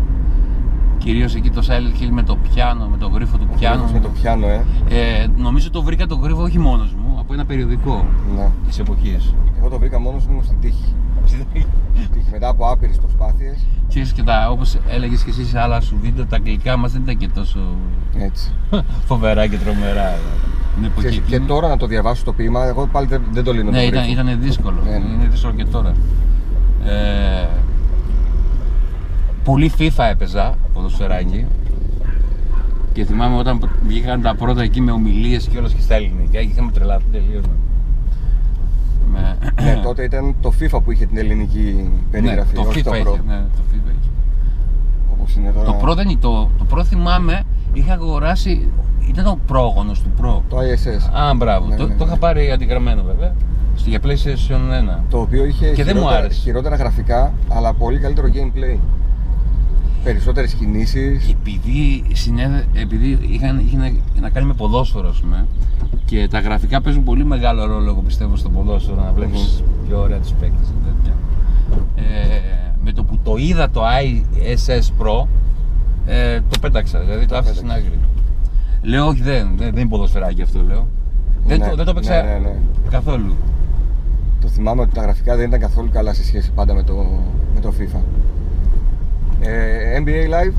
Κυρίως εκεί το Silent Hill με το πιάνο, με το γρίφο του πιάνου. Γρίφος με το πιάνο, ε. Ε, νομίζω το βρήκα το γρίφο όχι μόνος μου, από ένα περιοδικό Ναι. της εποχής. Εγώ το βρήκα μόνος μου στην τύχη. Στην τύχη. Μετά από άπειρες προσπάθειες. Ξέρεις και τα, όπως έλεγες και εσύ σε άλλα σου βίντεο, τα αγγλικά μας δεν ήταν και τόσο Έτσι. φοβερά και τρομερά. Την εποχή Ξέρεις, και εκείνη. τώρα να το διαβάσω το ποίημα, εγώ πάλι δεν, δεν το λύνω. Ναι, το ήταν, γρίφο. ήταν δύσκολο. Ναι, ναι. Είναι δύσκολο και τώρα. Ε, πολύ FIFA έπαιζα ποδοσφαιράκι. Και θυμάμαι όταν βγήκαν τα πρώτα εκεί με ομιλίες και όλα και στα ελληνικά. και Είχαμε τρελαθεί τελείω. Με... Ναι, τότε ήταν το FIFA που είχε την ελληνική περιγραφή. ναι, το όχι FIFA το είχε. Pro. Ναι, το FIFA είχε. Όπως είναι τώρα. Το Pro δεν είναι το, το Pro θυμάμαι, είχα αγοράσει, ήταν ο πρόγονος του Pro. Το ISS. Α, μπράβο. Ναι, το, ναι, το ναι. είχα πάρει αντιγραμμένο βέβαια. Στο για PlayStation 1. Το οποίο είχε Και δεν μου χειρότερα, άρεσε. χειρότερα γραφικά, αλλά πολύ καλύτερο gameplay. Περισσότερες κινήσεις. Και επειδή, συνέδε, επειδή είχαν, είχε να, να κάνει με ποδόσφαιρο, ας πούμε, και τα γραφικά παίζουν πολύ μεγάλο ρόλο, εγώ πιστεύω, στο ποδόσφαιρο, να βλέπεις πιο ωραία τους παίκτες και τέτοια. Ε, με το που το είδα το ISS Pro, ε, το πέταξα, δηλαδή το, άφησα στην πέταξες. άκρη. Λέω, όχι, δεν, δεν, δεν είναι ποδοσφαιράκι αυτό, λέω. δεν, Ναι, το, δεν το παίξα ναι, ναι, ναι. καθόλου. Το θυμάμαι ότι τα γραφικά δεν ήταν καθόλου καλά σε σχέση πάντα με το, με το FIFA. Ε, NBA Live,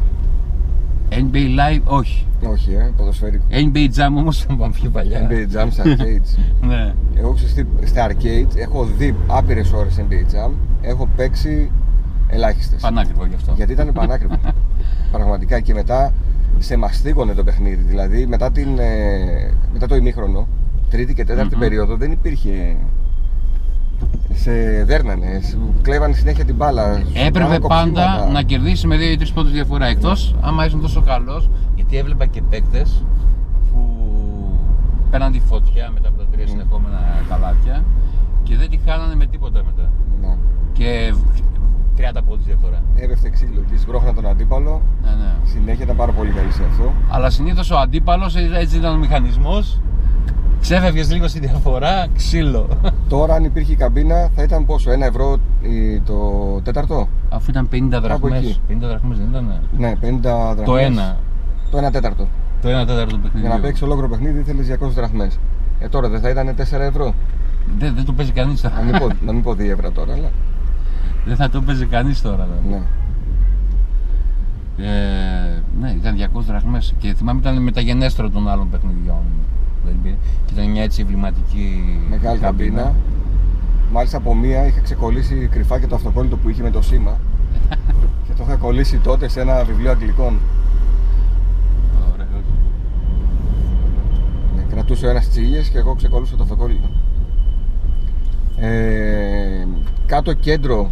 NBA Live, όχι. όχι, ε, ποδοσφαιρικό. NBA Jam όμως, θα πάμε πιο παλιά. NBA Jam στα arcades. ναι. Εγώ ξέρεις τι, στα arcades έχω δει άπειρες ώρες NBA Jam, έχω παίξει ελάχιστες. Πανάκριβο γι' αυτό. Γιατί ήταν πανάκριβο. Πραγματικά και μετά σε μαστίγωνε το παιχνίδι. Δηλαδή μετά, την, ε, μετά το ημίχρονο, τρίτη και τεταρτη Μμμ. περίοδο δεν υπήρχε. Σε δέρνανε, σου κλέβανε συνέχεια την μπάλα. σου Έπρεπε κάνανε πάντα κοψίματα. να κερδίσει με 2-3 πόντους διαφορά. Εκτός άμα ήσουν τόσο καλός, γιατί έβλεπα και παίκτες που πέραν τη φωτιά μετά από τα τρία Μμ. συνεχόμενα καλάθια και δεν τη χάνανε με τίποτα μετά. Ναι. Και 30 πόντους διαφορά. Έπεφτε ξύλο και σμπρώχνα τον αντίπαλο. Ναι, ναι. Συνέχεια ήταν πάρα πολύ καλή σε αυτό. Αλλά συνήθως ο αντίπαλος έτσι ήταν ο μηχανισμός. Ξέφευγες λίγο στη διαφορά, ξύλο. Τώρα, αν υπήρχε η καμπίνα, θα ήταν πόσο, ένα ευρώ η- το τέταρτο; Αφού ήταν 50 δραχμές. εκεί. 50 δραχμές δεν ήταν. Ναι, 50 δραχμές. Το ένα. Το ένα τέταρτο. Το ένα τέταρτο του παιχνιδιού. Για να παίξεις ολόκληρο παιχνίδι ήθελε 200 δραχμές. Ε, τώρα δεν θα ήταν 4 ευρώ. Δεν, δεν το παίζει κανείς τώρα. να, μην πω, να μην πω 2 ευρώ τώρα, αλλά. Δεν θα το παίζει κανείς τώρα. δηλαδή. Ναι. Ε, ναι, ήταν 200 δραχμές και θυμάμαι ήταν μεταγενέστερο των άλλων παιχνιδιών. Δεν υπήρχε. Και ήταν μια έτσι εμβληματική Μεγάλη καμπίνα. Μάλιστα από μία είχα ξεκολλήσει κρυφά και το αυτοκόλλητο που είχε με το σήμα. και το είχα κολλήσει τότε σε ένα βιβλίο αγγλικών. Ωραία. Ναι, κρατούσε ο ένας τις ήλιες και εγώ ξεκολλούσα το αυτοκόλλητο. Ε, κάτω κέντρο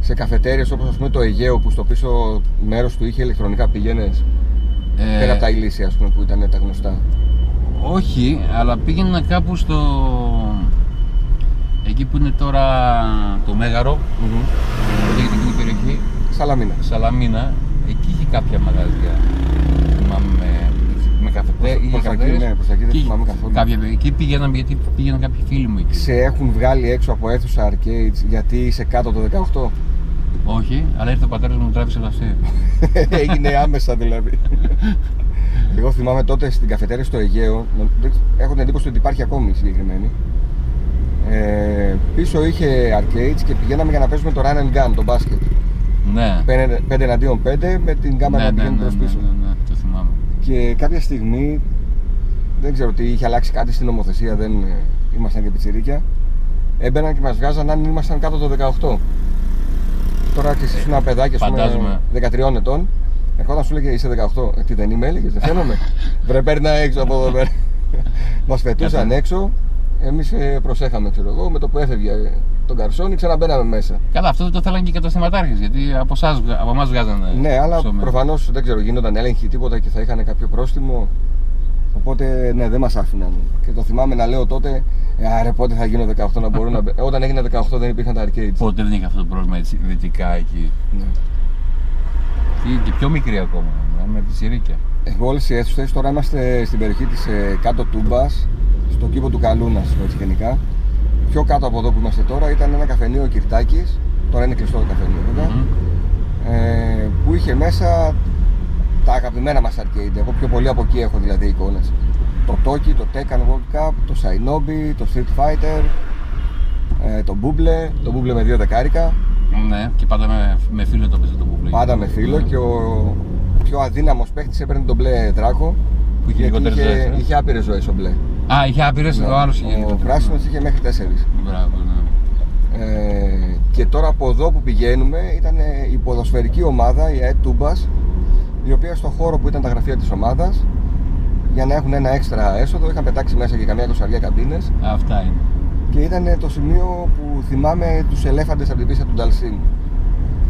σε καφετέριες όπως ας πούμε το Αιγαίο που στο πίσω μέρος του είχε ηλεκτρονικά πήγαινες Ε, πέρα από τα ηλίσια ας πούμε που ήταν τα γνωστά Όχι, αλλά πήγαινα κάπου στο. εκεί που είναι τώρα το Μέγαρο, που λέγεται εκείνη η περιοχή, Σαλαμίνα Σαλαμίνα, εκεί είχε κάποια μαγαζιά. Θυμάμαι με, με καφετέ, Προς- είχε προς τα εκεί, καφετέρες ναι, προς τα εκεί δεν και θυμάμαι καθόλου. Κάποια, εκεί πήγαιναν, γιατί πήγαιναν κάποιοι φίλοι μου εκεί. σε έχουν βγάλει έξω από αίθουσα arcades γιατί είσαι κάτω το 18 Όχι, αλλά ήρθε ο πατέρας μου μου τράβηξε λαστί. Έγινε άμεσα δηλαδή. Εγώ θυμάμαι τότε στην καφετέρια στο Αιγαίο, νο- δεν- έχω την εντύπωση ότι υπάρχει ακόμη συγκεκριμένη. Ε, πίσω είχε arcades και πηγαίναμε για να παίζουμε το run and gun, το μπάσκετ. ναι. 5 εναντίον 5 με την κάμερα ναι, να ναι, πηγαίνει ναι, προς ναι, πίσω. ναι, ναι, το θυμάμαι. Και κάποια στιγμή, δεν ξέρω τι, είχε αλλάξει κάτι στην νομοθεσία, δεν ε, ήμασταν και πιτσιρίκια. Έμπαιναν και μας βγάζαν αν ήμασταν κάτω το 18. Τώρα και εσύ ένα παιδάκι, ας πούμε, φαντάζομαι. 13 ετών, ερχόταν σου λέγε είσαι 18. Ε, τι δεν είμαι, έλεγε, δεν φαίνομαι. Βρε, παίρνα έξω από εδώ πέρα. Μας πετούσαν Κατά- έξω, εμείς ε, προσέχαμε, ξέρω εγώ, με το που έφευγε ε, τον καρσόνι, ξαναμπαίναμε μέσα. Καλά, αυτό δεν το θέλαν και οι καταστηματάρχες γιατί από, εσάς, βγα- από εμάς βγάζανε. Ναι, αλλά ψωμί. προφανώς δεν ξέρω, γίνονταν έλεγχοι τίποτα και θα είχαν κάποιο πρόστιμο. Οπότε ναι, δεν μας άφηναν. Και το θυμάμαι να λέω τότε, «Ε, Άρε, πότε θα γίνω 18 να μπορώ να. μπαι-» Όταν έγινα 18 δεν υπήρχαν τα arcades. Ποτέ δεν είχε αυτό το πρόβλημα έτσι, δυτικά εκεί; Ναι. Και, και πιο μικρή ακόμα, ε, με πιτσιρίκια. Εγώ όλες οι αίθουσες τώρα είμαστε στην περιοχή της κάτω Τούμπας, στο κήπο του Καλούνας, έτσι γενικά. Πιο κάτω από εδώ που είμαστε τώρα ήταν ένα καφενείο Κυρτάκης. Τώρα είναι κλειστό το καφενείο βέβαια. Μμμ. ε, που είχε μέσα τα αγαπημένα μας arcade. Εγώ πιο πολύ από εκεί έχω δηλαδή εικόνες. Το Toki, το Tekken World Cup, το Shinobi, το Street Fighter, ε, το Bubble, το Bubble με δύο δεκάρικα, Ναι, και πάντα με, με φίλο το παίζει το μπουμπλέ. πάντα με φίλο και ο πιο αδύναμος παίχτης έπαιρνε τον μπλε τράκο Που είχε γιατί λιγότερες είχε, ζωές, ε; είχε άπειρες ζωές ο μπλε. Α, είχε άπειρες, ο άλλος είχε. Ναι. ο λιγότερες. πράσινος είχε μέχρι τέσσερις. Μπράβο, ναι. Ε, και τώρα από εδώ που πηγαίνουμε ήταν η ποδοσφαιρική ομάδα, η ΑΕΤ Τούμπας, η οποία στο χώρο που ήταν τα γραφεία της ομάδας, για να έχουν ένα έξτρα έσοδο, είχαν πετάξει μέσα και καμιά εικοσαριά καμπίνες Αυτά είναι. και ήταν το σημείο που θυμάμαι τους ελέφαντες από την πίστα του Νταλσίν.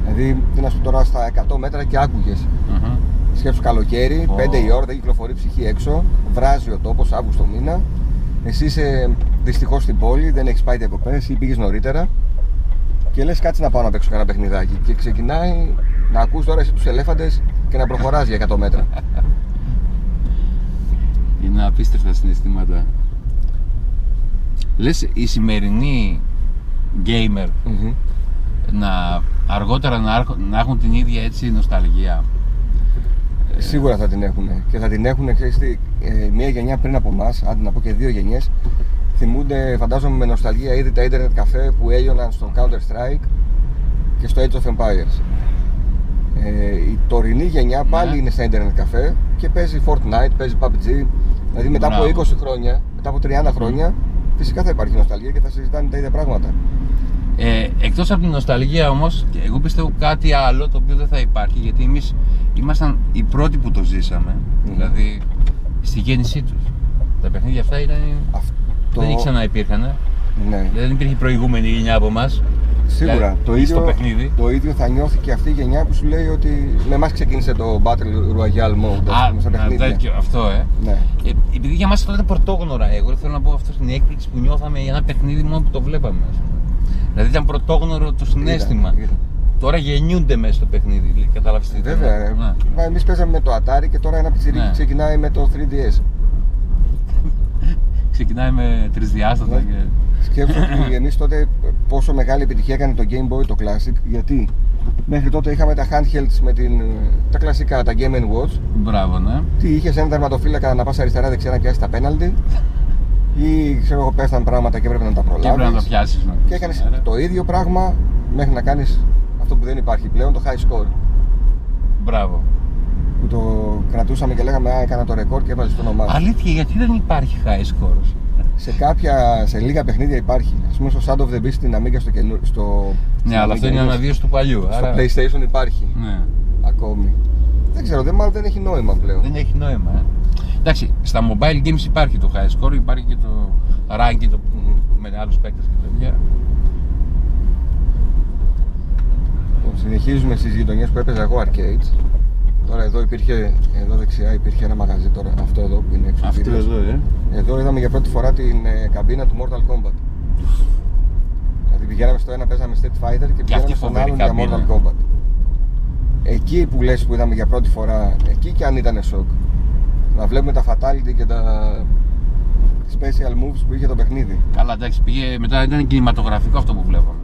Δηλαδή, τι να σου πω τώρα στα 100 μέτρα και άκουγες. Μμμ. Σκέψου καλοκαίρι, Ω. 5 η ώρα, δεν κυκλοφορεί ψυχή έξω, βράζει ο τόπος, Αύγουστο μήνα. Εσύ είσαι δυστυχώς στην πόλη, δεν έχεις πάει διακοπές ή πήγες νωρίτερα και λες κάτσε να πάω να παίξω κανένα παιχνιδάκι. Και ξεκινάει να ακούς τώρα εσύ τους ελέφαντες και να προχωράς για 100 μέτρα. Είναι απίστευτα συναισθήματα. Λες οι σημερινοί gamer Μμμ. να αργότερα να, άρχο- να έχουν την ίδια έτσι νοσταλγία. Σίγουρα θα την έχουν. Και θα την έχουν, ξέρεις τι, ε, μία γενιά πριν από εμάς, άντε να πω και δύο γενιές, θυμούνται, φαντάζομαι με νοσταλγία ήδη τα internet καφέ που έλειωναν στο Counter Strike και στο Age of Empires. Ε, η τωρινή γενιά πάλι Ναι. είναι στα internet καφέ και παίζει Fortnite, παίζει PUBG. Δηλαδή μετά από Μπράβο. 20 χρόνια, μετά από 30 χρόνια, φυσικά θα υπάρχει νοσταλγία και θα συζητάνε τα ίδια πράγματα. Ε, εκτός από την νοσταλγία όμως, και εγώ πιστεύω κάτι άλλο το οποίο δεν θα υπάρχει γιατί εμείς ήμασταν οι πρώτοι που το ζήσαμε. Μμμ. Δηλαδή στη γέννησή τους. Τα παιχνίδια αυτά ήταν, Αυτό... δεν ήξερα να υπήρχαν. Ναι. Δηλαδή δεν υπήρχε προηγούμενη γενιά από εμάς. Σίγουρα. Δηλαδή, το, ή στο ίδιο, παιχνίδι. το ίδιο θα νιώθει και αυτή η γενιά που σου λέει ότι με εμάς ξεκίνησε το Battle Royale mode ας Α, πούμε, στα α, παιχνίδια. τέτοιο, αυτό, ε. Ναι. Ε, επειδή για μας αυτό ήταν πρωτόγνωρα, εγώ θέλω να πω αυτό στην έκπληξη που νιώθαμε για ένα παιχνίδι μόνο που το βλέπαμε. ας πούμε. Δηλαδή ήταν πρωτόγνωρο το συνέστημα. Είδα, είδα. Τώρα γεννιούνται μέσα στο παιχνίδι. Κατάλαβες τι θέλω να Βέβαια. πω. Ναι. Μα εμείς παίζαμε με το Atari και τώρα ένα πιτσιρίκι Ναι. ξεκινάει με το 3DS. Ξεκινάει με τρισδιάστατα Ναι. και. Σκέψου ότι εμεί τότε πόσο μεγάλη επιτυχία έκανε το Game Boy το Classic. Γιατί μέχρι τότε είχαμε τα handhelds με την, τα κλασικά, τα Game Watch. Μπράβο, ναι. Τι είχες ένα τερματοφύλακα να πας αριστερά-δεξιά να πιάσεις τα πέναλτι. Ή ξέρω εγώ, πέφταν πράγματα και έπρεπε να τα Και προλάβει. πρέπει να το πιάσεις. Και έκανες το ίδιο πράγμα μέχρι να κάνεις αυτό που δεν υπάρχει πλέον, το high score. Μπράβο. Που το κρατούσαμε και λέγαμε Α, έκανα το ρεκόρ και έβαζες το όνομά σου. Αλήθεια, γιατί δεν υπάρχει high score; Σε κάποια, σε λίγα παιχνίδια υπάρχει. Α πούμε στο Sound of the Beast στην Amiga στο, καινού, στο Ναι, αλλά αυτό είναι στο- αναδύωση του παλιού. Στο άρα- PlayStation υπάρχει Ναι. ακόμη. Δεν ξέρω, δεν, μάλλον δεν έχει νόημα πλέον. Δεν έχει νόημα. Ε. Εντάξει, στα mobile games υπάρχει το high score, υπάρχει και το ranking το... Μμμ. με άλλους παίκτες και τέτοια. Λοιπόν, Συνεχίζουμε στις γειτονιές που έπαιζα εγώ arcades. Τώρα εδώ υπήρχε, εδώ δεξιά υπήρχε ένα μαγαζί τώρα, αυτό εδώ που είναι έξω. Αυτό βίντεος. εδώ, ε. Εδώ είδαμε για πρώτη φορά την ε, καμπίνα του Mortal Kombat. Δηλαδή πηγαίναμε στο ένα παίζαμε Street Fighter και πηγαίναμε αυτή στον φοβερή άλλον για καμπίνα. Mortal Kombat. Εκεί που λες που είδαμε για πρώτη φορά, εκεί και αν ήταν σοκ. Να βλέπουμε τα fatality και τα special moves που είχε το παιχνίδι. Καλά, εντάξει, πήγε, μετά ήταν κινηματογραφικό αυτό που βλέπαμε.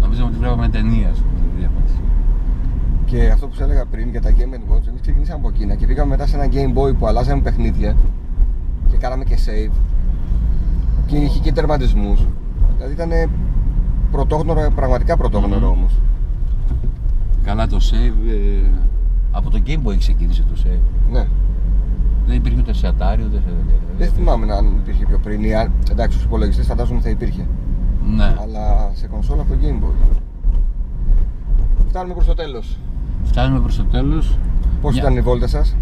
Νομίζαμε ότι βλέπαμε ταινία. ας πούμε, τη διαφορά. Και αυτό που σου έλεγα πριν για τα Game Watch, εμείς ξεκινήσαμε από Κίνα και πήγαμε μετά σε ένα Game Boy που αλλάζαμε παιχνίδια και κάναμε και save. Και είχε και τερματισμούς. Δηλαδή ήταν πρωτόγνωρο, πραγματικά πρωτόγνωρο Μμμ. όμως. Καλά, το save. ε, από το Game Boy ξεκίνησε το save. Ναι. Δεν υπήρχε ούτε σε Atari ούτε σε. Δεν θυμάμαι να αν υπήρχε πιο πριν. Ή, αν- εντάξει, στους υπολογιστές φαντάζομαι θα υπήρχε. Ναι. Αλλά σε κονσόλα από το Game Boy. Φτάνουμε προς το τέλος. Φτάνουμε προς το τέλος. Πώς Μια- ήταν οι βόλτες σας,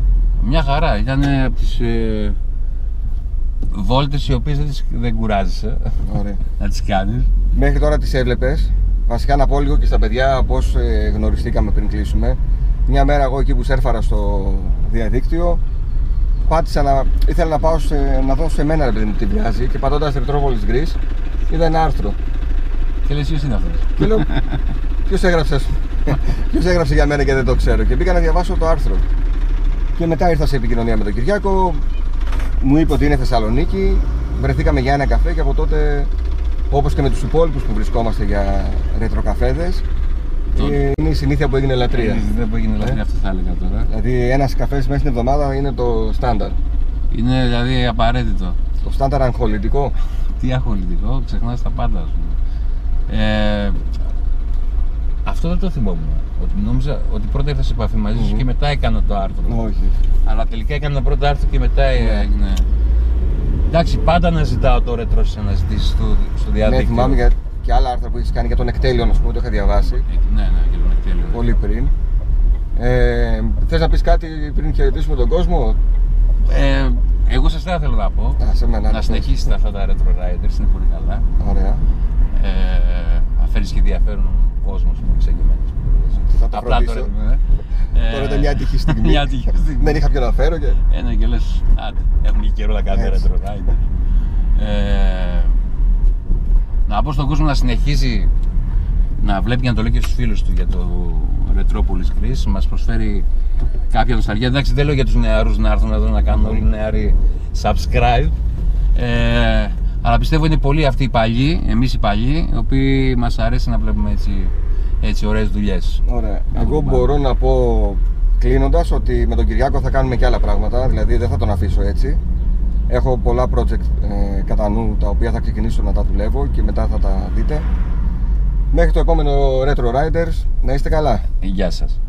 Μια χαρά. Ήταν από τις ε, βόλτες οι οποίες δεν, τις- δεν κουράζεσαι Ωραία. να τις κάνεις. Μέχρι τώρα τις έβλεπες. Βασικά να πω λίγο και στα παιδιά πώς γνωριστήκαμε πριν κλείσουμε. Μια μέρα εγώ εκεί που σέρφαρα στο διαδίκτυο, πάτησα να. ήθελα να πάω σε, να δω σε μένα ρε παιδί μου τι βγάζει και πατώντας Retropolis Greece είδα ένα άρθρο. Και λες ποιος είναι αυτός; Και λέω, ποιος έγραψες, ποιος έγραψε για μένα και δεν το ξέρω. Και μπήκα να διαβάσω το άρθρο. Και μετά ήρθα σε επικοινωνία με τον Κυριάκο, μου είπε ότι είναι Θεσσαλονίκη, βρεθήκαμε για ένα καφέ και από τότε, όπως και με τους υπόλοιπους που βρισκόμαστε για ρετροκαφέδες, Το- ε, είναι η συνήθεια που έγινε λατρεία. Δεν που έγινε λατρεία, Ε. αυτό θα έλεγα τώρα. Δηλαδή ένας καφές μέσα στην εβδομάδα είναι το στάνταρ. Είναι δηλαδή απαραίτητο. Το στάνταρ αγχολητικό. Τι αγχολητικό, ξεχνάς τα πάντα, ας πούμε. Ε, αυτό δεν το θυμόμουν. Ότι νόμιζα ότι πρώτα ήρθα σε επαφή μαζί σου Μμμ. και μετά έκανα το άρθρο. Όχι. Αλλά τελικά έκανα πρώτα άρθρο και μετά Ναι. έγινε. Εντάξει, πάντα αναζητάω το ρετρό στις αναζητήσεις στο, στο Ναι, διαδίκτυο. θυμάμαι για, και άλλα άρθρα που έχεις κάνει για τον εκτέλειο, να σου πούμε, το είχα διαβάσει Ε, Ναι, ναι, και τον εκτέλειο. πολύ πριν. Ε, θες να πεις κάτι πριν χαιρετήσουμε τον κόσμο; Ε, εγώ σε αυτά θέλω να πω. Α, σε μένα, να ναι. συνεχίσετε αυτά τα retro riders, είναι πολύ καλά. Ωραία. Ε, αφαίρεις και ενδιαφέρον κόσμος που είναι ξεκινημένος. Θα το Απλά φροντίσω. τώρα. ναι. Ε, Τώρα ήταν μια τυχή στιγμή. μια τυχή στιγμή. Δεν είχα ποιον να φέρω και... Ένα και λες, άντε, έχουμε και καιρό να κάνουμε Έτσι. retro rider. Ε, να πω στον κόσμο να συνεχίζει να βλέπει και να το λέει και στους φίλους του για το Retropolis Greece. Μας προσφέρει κάποια νοσταλγία. Εντάξει, δεν λέω για τους νεαρούς να έρθουν εδώ να κάνουν όλοι οι νεαροί subscribe. Ε, αλλά πιστεύω είναι πολλοί αυτοί οι παλιοί, εμείς οι παλιοί, οι οποίοι μας αρέσει να βλέπουμε έτσι, έτσι ωραίες δουλειές. Ωραία. Να Εγώ το πάμε. μπορώ να πω κλείνοντας ότι με τον Κυριάκο θα κάνουμε και άλλα πράγματα, δηλαδή δεν θα τον αφήσω έτσι. Έχω πολλά project ε, κατά νου τα οποία θα ξεκινήσω να τα δουλεύω και μετά θα τα δείτε. Μέχρι το επόμενο Retro Riders, να είστε καλά. Γεια σας.